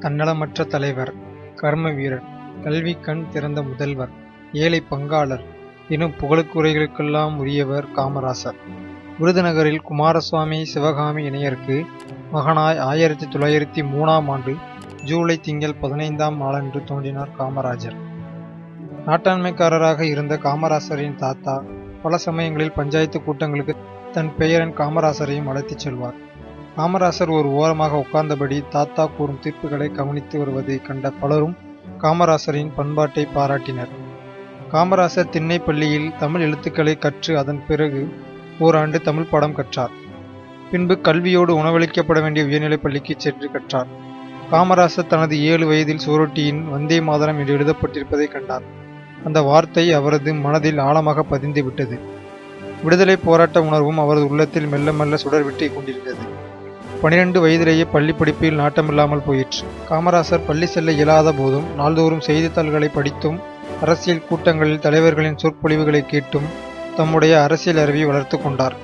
தன்னலமற்ற தலைவர் கர்ம வீரர் கல்வி கண் திறந்த முதல்வர் ஏழை பங்காளர் எனும் புகழுக்குறைகளுக்கெல்லாம் உரியவர் காமராசர். விருதுநகரில் குமாரசுவாமி சிவகாமி இணையருக்கு மகனாய் ஆயிரத்தி தொள்ளாயிரத்தி மூணாம் ஆண்டு ஜூலை திங்கள் பதினைந்தாம் நாளன்று தோன்றினார் காமராஜர். நாட்டாண்மைக்காரராக இருந்த காமராசரின் தாத்தா பல சமயங்களில் பஞ்சாயத்து கூட்டங்களுக்கு தன் பெயரன் காமராசரையும் அழைத்துச் செல்வார். காமராசர் ஒரு ஓரமாக உட்கார்ந்தபடி தாத்தா கூறும் தீர்ப்புகளை கவனித்து வருவதை கண்ட பலரும் காமராசரின் பண்பாட்டை பாராட்டினர். காமராசர் திண்ணை பள்ளியில் தமிழ் எழுத்துக்களை கற்று அதன் பிறகு ஓராண்டு தமிழ் பாடம் கற்றார். பின்பு கல்வியோடு உணவளிக்கப்பட வேண்டிய உயர்நிலைப் பள்ளிக்கு சென்று கற்றார். காமராசர் தனது ஏழு வயதில் சுவரொட்டியின் வந்தே மாதரம் என்று எழுதப்பட்டிருப்பதை கண்டார். அந்த வார்த்தை அவரது மனதில் ஆழமாக பதிந்து விட்டது விடுதலை போராட்ட உணர்வும் அவரது உள்ளத்தில் மெல்ல மெல்ல சுடர்விட்டு கொண்டிருந்தது. பனிரெண்டு வயதிலேயே பள்ளி படிப்பில் நாட்டமில்லாமல் போயிற்று. காமராசர் பள்ளி செல்ல இயலாத போதும் நாள்தோறும் செய்தித்தாள்களை படித்தும் அரசியல் கூட்டங்களில் தலைவர்களின் சொற்பொழிவுகளை கேட்டும் தம்முடைய அரசியல் அறிவை வளர்த்து கொண்டார்.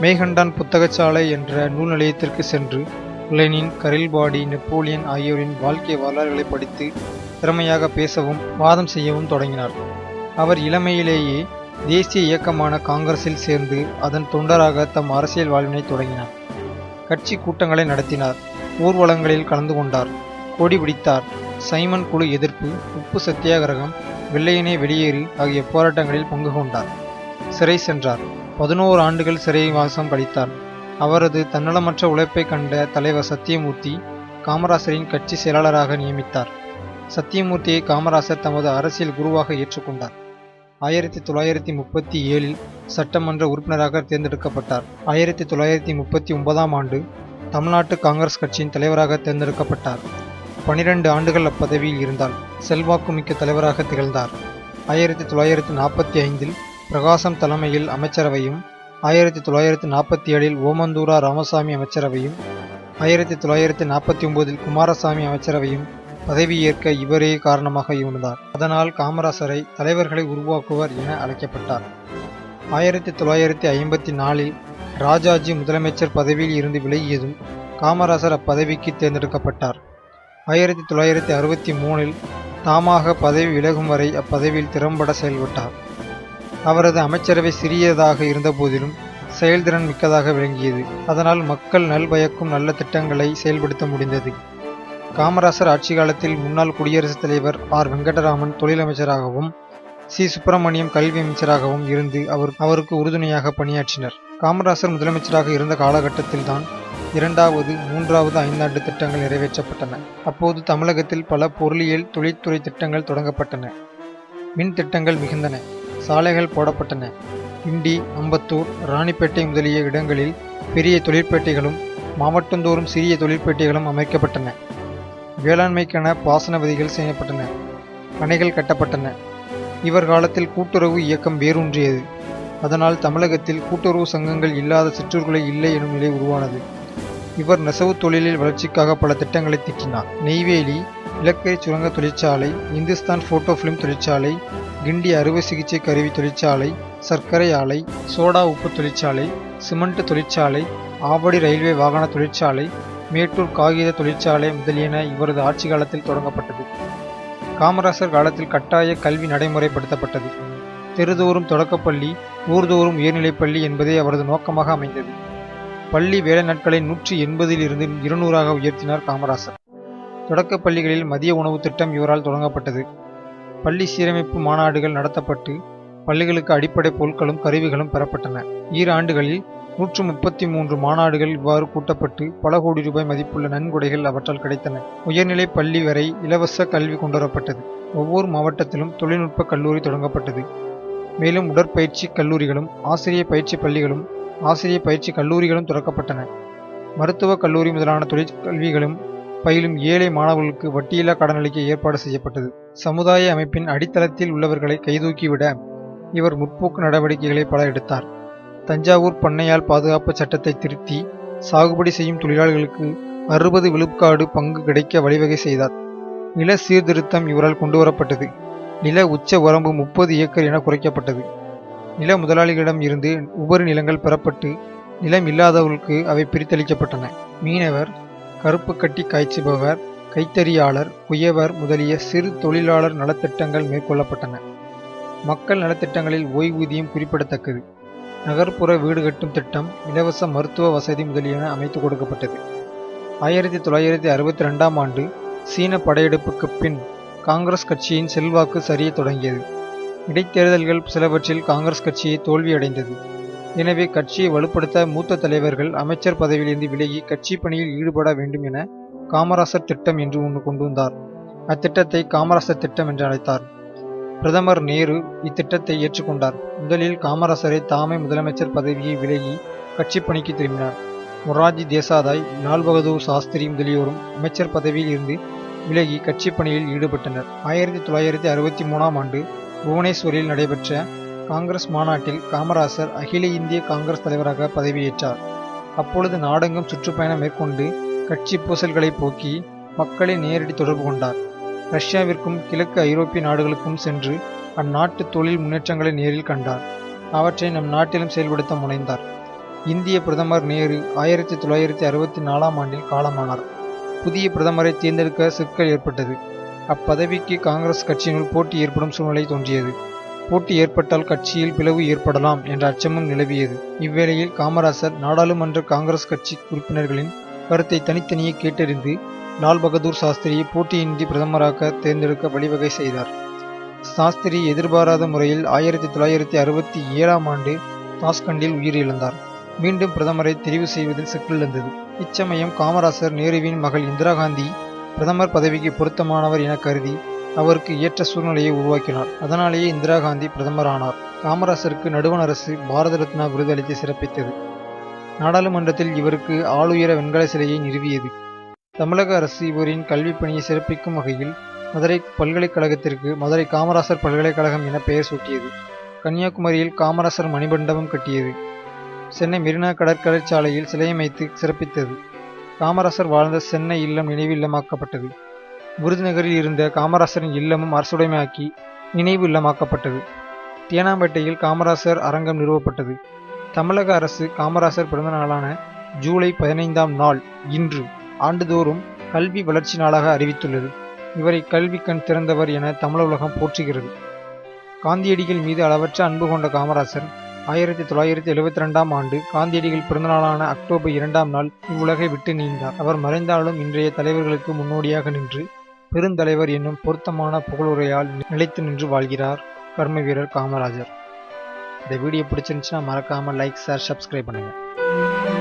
மேகண்டான் புத்தகச்சாலை என்ற நூல் நிலையத்திற்கு சென்று லெனின் கரில்பாடி நெப்போலியன் ஆகியோரின் வாழ்க்கை வரலாறுகளை படித்து திறமையாக பேசவும் வாதம் செய்யவும் தொடங்கினார். அவர் இளமையிலேயே தேசிய இயக்கமான காங்கிரஸில் சேர்ந்து அதன் தொண்டராக தம் அரசியல் வாழ்வினை தொடங்கினார். கட்சி கூட்டங்களை நடத்தினார். ஊர்வலங்களில் கலந்து கொண்டார். கொடி பிடித்தார். சைமன் குழு எதிர்ப்பு உப்பு சத்தியாகிரகம் வெள்ளையனே வெளியேறு ஆகிய போராட்டங்களில் பங்கு கொண்டார். சிறை சென்றார். பதினோரு ஆண்டுகள் சிறைவாசம் படித்தார் அவரது தன்னலமற்ற உழைப்பை கண்ட தலைவர் சத்தியமூர்த்தி காமராசரின் கட்சி செயலாளராக நியமித்தார். சத்தியமூர்த்தியை காமராசர் தமது அரசியல் குருவாக ஏற்றுக்கொண்டார். ஆயிரத்தி தொள்ளாயிரத்தி முப்பத்தி ஏழில் சட்டமன்ற உறுப்பினராக தேர்ந்தெடுக்கப்பட்டார். ஆயிரத்தி தொள்ளாயிரத்தி முப்பத்தி ஒன்பதாம் ஆண்டு தமிழ்நாட்டு காங்கிரஸ் கட்சியின் தலைவராக தேர்ந்தெடுக்கப்பட்டார். பனிரெண்டு ஆண்டுகள் அப்பதவியில் இருந்தால் செல்வாக்குமிக்க தலைவராக திகழ்ந்தார். ஆயிரத்தி தொள்ளாயிரத்தி நாற்பத்தி ஐந்தில் பிரகாசம் தலைமையில் அமைச்சரவையும் ஆயிரத்தி தொள்ளாயிரத்தி நாற்பத்தி ஏழில் ஓமந்தூரா ராமசாமி அமைச்சரவையும் ஆயிரத்தி தொள்ளாயிரத்தி நாற்பத்தி ஒன்பதில் குமாரசாமி அமைச்சரவையும் பதவியேற்க இவரே காரணமாக இருந்தார் அதனால் காமராசரை தலைவர்களை உருவாக்குவர் என அழைக்கப்பட்டார். ஆயிரத்தி தொள்ளாயிரத்தி ஐம்பத்தி நாலில் ராஜாஜி முதலமைச்சர் பதவியில் இருந்து விலகியதும் காமராசர் அப்பதவிக்கு தேர்ந்தெடுக்கப்பட்டார். ஆயிரத்தி தொள்ளாயிரத்தி அறுபத்தி மூணில் தாமாக பதவி விலகும் வரை அப்பதவியில் திறம்பட செயல்பட்டார். அவரது அமைச்சரவை சிறியதாக இருந்தபோதிலும் செயல்திறன் மிக்கதாக விளங்கியது. அதனால் மக்கள் நல்பயக்கும் நல்ல திட்டங்களை செயல்படுத்த முடிந்தது. காமராசர் ஆட்சி காலத்தில் முன்னாள் குடியரசுத் தலைவர் ஆர். வெங்கடராமன் தொழிலமைச்சராகவும் சி. சுப்பிரமணியம் கல்வி அமைச்சராகவும் இருந்து அவர் அவருக்கு உறுதுணையாக பணியாற்றினர். காமராசர் முதலமைச்சராக இருந்த காலகட்டத்தில்தான் இரண்டாவது மூன்றாவது ஐந்தாண்டு திட்டங்கள் நிறைவேற்றப்பட்டன. அப்போது தமிழகத்தில் பல பொருளியல் தொழில்துறை திட்டங்கள் தொடங்கப்பட்டன. மின் திட்டங்கள் மிகுந்தன. சாலைகள் போடப்பட்டன. கிண்டி அம்பத்தூர் ராணிப்பேட்டை முதலிய இடங்களில் பெரிய தொழிற்பேட்டைகளும் மாவட்டந்தோறும் சிறிய தொழிற்பேட்டைகளும் அமைக்கப்பட்டன. வேளாண்மைக்கான பாசன விதிகள் செய்யப்பட்டன. அணைகள் கட்டப்பட்டன. இவர் காலத்தில் கூட்டுறவு இயக்கம் வேரூன்றியது. அதனால் தமிழகத்தில் கூட்டுறவு சங்கங்கள் இல்லாத சிற்றூர்களை இல்லை எனும் நிலை உருவானது. இவர் நெசவு தொழிலில் வளர்ச்சிக்காக பல திட்டங்களை தீட்டினார் நெய்வேலி இலக்கை சுரங்க தொழிற்சாலை இந்துஸ்தான் போட்டோ பிலிம் தொழிற்சாலை கிண்டி அறுவை சிகிச்சை கருவி தொழிற்சாலை சர்க்கரை ஆலை சோடா உப்பு தொழிற்சாலை சிமெண்ட் தொழிற்சாலை ஆவடி ரயில்வே வாகன தொழிற்சாலை மேட்டூர் காகித தொழிற்சாலை முதலியன இவரது ஆட்சி காலத்தில் தொடங்கப்பட்டது. காமராசர் காலத்தில் கட்டாய கல்வி நடைமுறைப்படுத்தப்பட்டது. தெருதோறும் தொடக்கப்பள்ளி ஊர்தோறும் உயர்நிலைப்பள்ளி என்பதே அவரது நோக்கமாக அமைந்தது. பள்ளி வேலை நாட்களை நூற்றி எண்பதில் இருந்து இருநூறாக உயர்த்தினார் காமராசர். தொடக்கப் பள்ளிகளில் மதிய உணவு திட்டம் இவரால் தொடங்கப்பட்டது. பள்ளி சீரமைப்பு மாநாடுகள் நடத்தப்பட்டு பள்ளிகளுக்கு அடிப்படை பொருட்களும் கருவிகளும் பெறப்பட்டன. ஈராண்டுகளில் நூற்று முப்பத்தி மூன்று மாநாடுகள் இவ்வாறு கூட்டப்பட்டு பல கோடி ரூபாய் மதிப்புள்ள நன்கொடைகள் அவற்றால் கிடைத்தன. உயர்நிலை பள்ளி வரை இலவச கல்வி கொண்டுவரப்பட்டது. ஒவ்வொரு மாவட்டத்திலும் தொழில்நுட்ப கல்லூரி தொடங்கப்பட்டது. மேலும் உடற்பயிற்சி கல்லூரிகளும் ஆசிரியர் பயிற்சி பள்ளிகளும் ஆசிரியர் பயிற்சி கல்லூரிகளும் திறக்கப்பட்டன. மருத்துவக் கல்லூரி முதலான தொழிற்கல்விகளும் பயிலும் ஏழை மாணவர்களுக்கு வட்டியில்லா கடனளிக்க ஏற்பாடு செய்யப்பட்டது. சமுதாய அமைப்பின் அடித்தளத்தில் உள்ளவர்களை கைதூக்கிவிட இவர் முற்போக்கு நடவடிக்கைகளை பல எடுத்தார். தஞ்சாவூர் பண்ணையால் பாதுகாப்பு சட்டத்தை திருத்தி சாகுபடி செய்யும் தொழிலாளர்களுக்கு அறுபது விழுக்காடு பங்கு கிடைக்க வழிவகை செய்தார். நில சீர்திருத்தம் இவரால் கொண்டுவரப்பட்டது. நில உச்ச வரம்பு முப்பது ஏக்கர் என குறைக்கப்பட்டது. நில முதலாளிகளிடம் இருந்து உபரி நிலங்கள் பெறப்பட்டு நிலம் இல்லாதவர்களுக்கு அவை பிரித்தளிக்கப்பட்டன. மீனவர் கருப்பு கட்டி காய்ச்சுபவர் கைத்தறியாளர் குயவர் முதலிய சிறு தொழிலாளர் நலத்திட்டங்கள் மேற்கொள்ளப்பட்டன. மக்கள் நலத்திட்டங்களில் ஓய்வூதியம் குறிப்பிடத்தக்கது. நகர்ப்புற வீடு கட்டும் திட்டம் இலவச மருத்துவ வசதி முதலியன அமைத்து கொடுக்கப்பட்டது. ஆயிரத்தி தொள்ளாயிரத்தி அறுபத்தி ரெண்டாம் ஆண்டு சீன படையெடுப்புக்கு பின் காங்கிரஸ் கட்சியின் செல்வாக்கு சரிய தொடங்கியது. இடைத்தேர்தல்கள் சிலவற்றில் காங்கிரஸ் கட்சியை தோல்வியடைந்தது. எனவே கட்சியை வலுப்படுத்த மூத்த தலைவர்கள் அமைச்சர் பதவியிலிருந்து விலகி கட்சி பணியில் ஈடுபட வேண்டும் என காமராசர் திட்டம் என்று ஒன்று கொண்டு வந்தார். அத்திட்டத்தை காமராசர் திட்டம் என்று அழைத்தார். பிரதமர் நேரு இத்திட்டத்தை ஏற்றுக்கொண்டார். முதலில் காமராசரை தாமே முதலமைச்சர் பதவியை விலகி கட்சி பணிக்கு திரும்பினார். மொரார்ஜி தேசாதாய் லால் பகதூர் சாஸ்திரி முதலியோரும் அமைச்சர் பதவியில் இருந்து விலகி கட்சி பணியில் ஈடுபட்டனர். ஆயிரத்தி தொள்ளாயிரத்தி அறுபத்தி மூணாம் ஆண்டு புவனேஸ்வரில் நடைபெற்ற காங்கிரஸ் மாநாட்டில் காமராசர் அகில இந்திய காங்கிரஸ் தலைவராக பதவியேற்றார். அப்பொழுது நாடெங்கும் சுற்றுப்பயணம் மேற்கொண்டு கட்சி பூசல்களை போக்கி மக்களை நேரடி தொடர்பு கொண்டார். ரஷ்யாவிற்கும் கிழக்கு ஐரோப்பிய நாடுகளுக்கும் சென்று அந்நாட்டு தொழில் முன்னேற்றங்களை நேரில் கண்டார். அவற்றை நம் நாட்டிலும் செயல்படுத்த முனைந்தார். இந்திய பிரதமர் நேரு ஆயிரத்தி தொள்ளாயிரத்தி அறுபத்தி நாலாம் ஆண்டில் காலமானார். புதிய பிரதமரை தேர்ந்தெடுக்க சிக்கல் ஏற்பட்டது. அப்பதவிக்கு காங்கிரஸ் கட்சியினுள் போட்டி ஏற்படும் சூழ்நிலை தோன்றியது. போட்டி ஏற்பட்டால் கட்சியில் பிளவு ஏற்படலாம் என்ற அச்சமும் நிலவியது. இவ்வேளையில் காமராசர் நாடாளுமன்ற காங்கிரஸ் கட்சி உறுப்பினர்களின் கருத்தை தனித்தனியே கேட்டறிந்து லால் பகதூர் சாஸ்திரியை போட்டியின்றி பிரதமராக தேர்ந்தெடுக்க வழிவகை செய்தார். சாஸ்திரி எதிர்பாராத முறையில் ஆயிரத்தி தொள்ளாயிரத்தி அறுபத்தி ஏழாம் ஆண்டு தாஸ்கண்டில் உயிரிழந்தார். மீண்டும் பிரதமரை தெரிவு செய்வதில் சிக்கலிருந்தது இச்சமயம் காமராசர் நேருவின் மகள் இந்திரா காந்தி பிரதமர் பதவிக்கு பொருத்தமானவர் என கருதி அவருக்கு ஏற்ற சூழ்நிலையை உருவாக்கினார். அதனாலேயே இந்திரா காந்தி பிரதமரானார். காமராசருக்கு நடுவண் அரசு பாரத ரத்னா விருது அளித்து சிறப்பித்தது. நாடாளுமன்றத்தில் இவருக்கு ஆளுயர வெண்கல சிலையை நிறுவியது. தமிழக அரசு இவரின் கல்விப் பணியை சிறப்பிக்கும் வகையில் மதுரை பல்கலைக்கழகத்திற்கு மதுரை காமராசர் பல்கலைக்கழகம் என பெயர் சூட்டியது. கன்னியாகுமரியில் காமராசர் மணிமண்டபம் கட்டியது. சென்னை மெரினா கடற்கரை சாலையில் சிலையமைத்து சிறப்பித்தது. காமராசர் வாழ்ந்த சென்னை இல்லம் நினைவு இல்லமாக்கப்பட்டது. விருதுநகரில் இருந்த காமராசரின் இல்லமும் அரசுடைமையாக்கி நினைவு இல்லமாக்கப்பட்டது. தேனாம்பேட்டையில் காமராசர் அரங்கம் நிறுவப்பட்டது. தமிழக அரசு காமராசர் பிறந்த நாளான ஜூலை பதினைந்தாம் நாள் இன்று. ஆண்டுதோறும் கல்வி வளர்ச்சி நாளாக அறிவித்துள்ளது. இவரை கல்வி கண் திறந்தவர் என தமிழ் உலகம் போற்றுகிறது. காந்தியடிகள் மீது அளவற்ற அன்பு கொண்ட காமராசர் ஆயிரத்தி தொள்ளாயிரத்தி எழுபத்தி ரெண்டாம் ஆண்டு காந்தியடிகள் பிறந்தநாளான அக்டோபர் இரண்டாம் நாள் இவ்வுலகை விட்டு நீந்தார். அவர் மறைந்தாலும் இன்றைய தலைவர்களுக்கு முன்னோடியாக நின்று பெருந்தலைவர் என்னும் பொருத்தமான புகழுரையால் நிலைத்து நின்று வாழ்கிறார் கர்ம வீரர் காமராஜர். இந்த வீடியோ பிடிச்சிருந்துச்சுன்னா மறக்காமல் லைக் ஷேர் சப்ஸ்கிரைப் பண்ணுங்கள்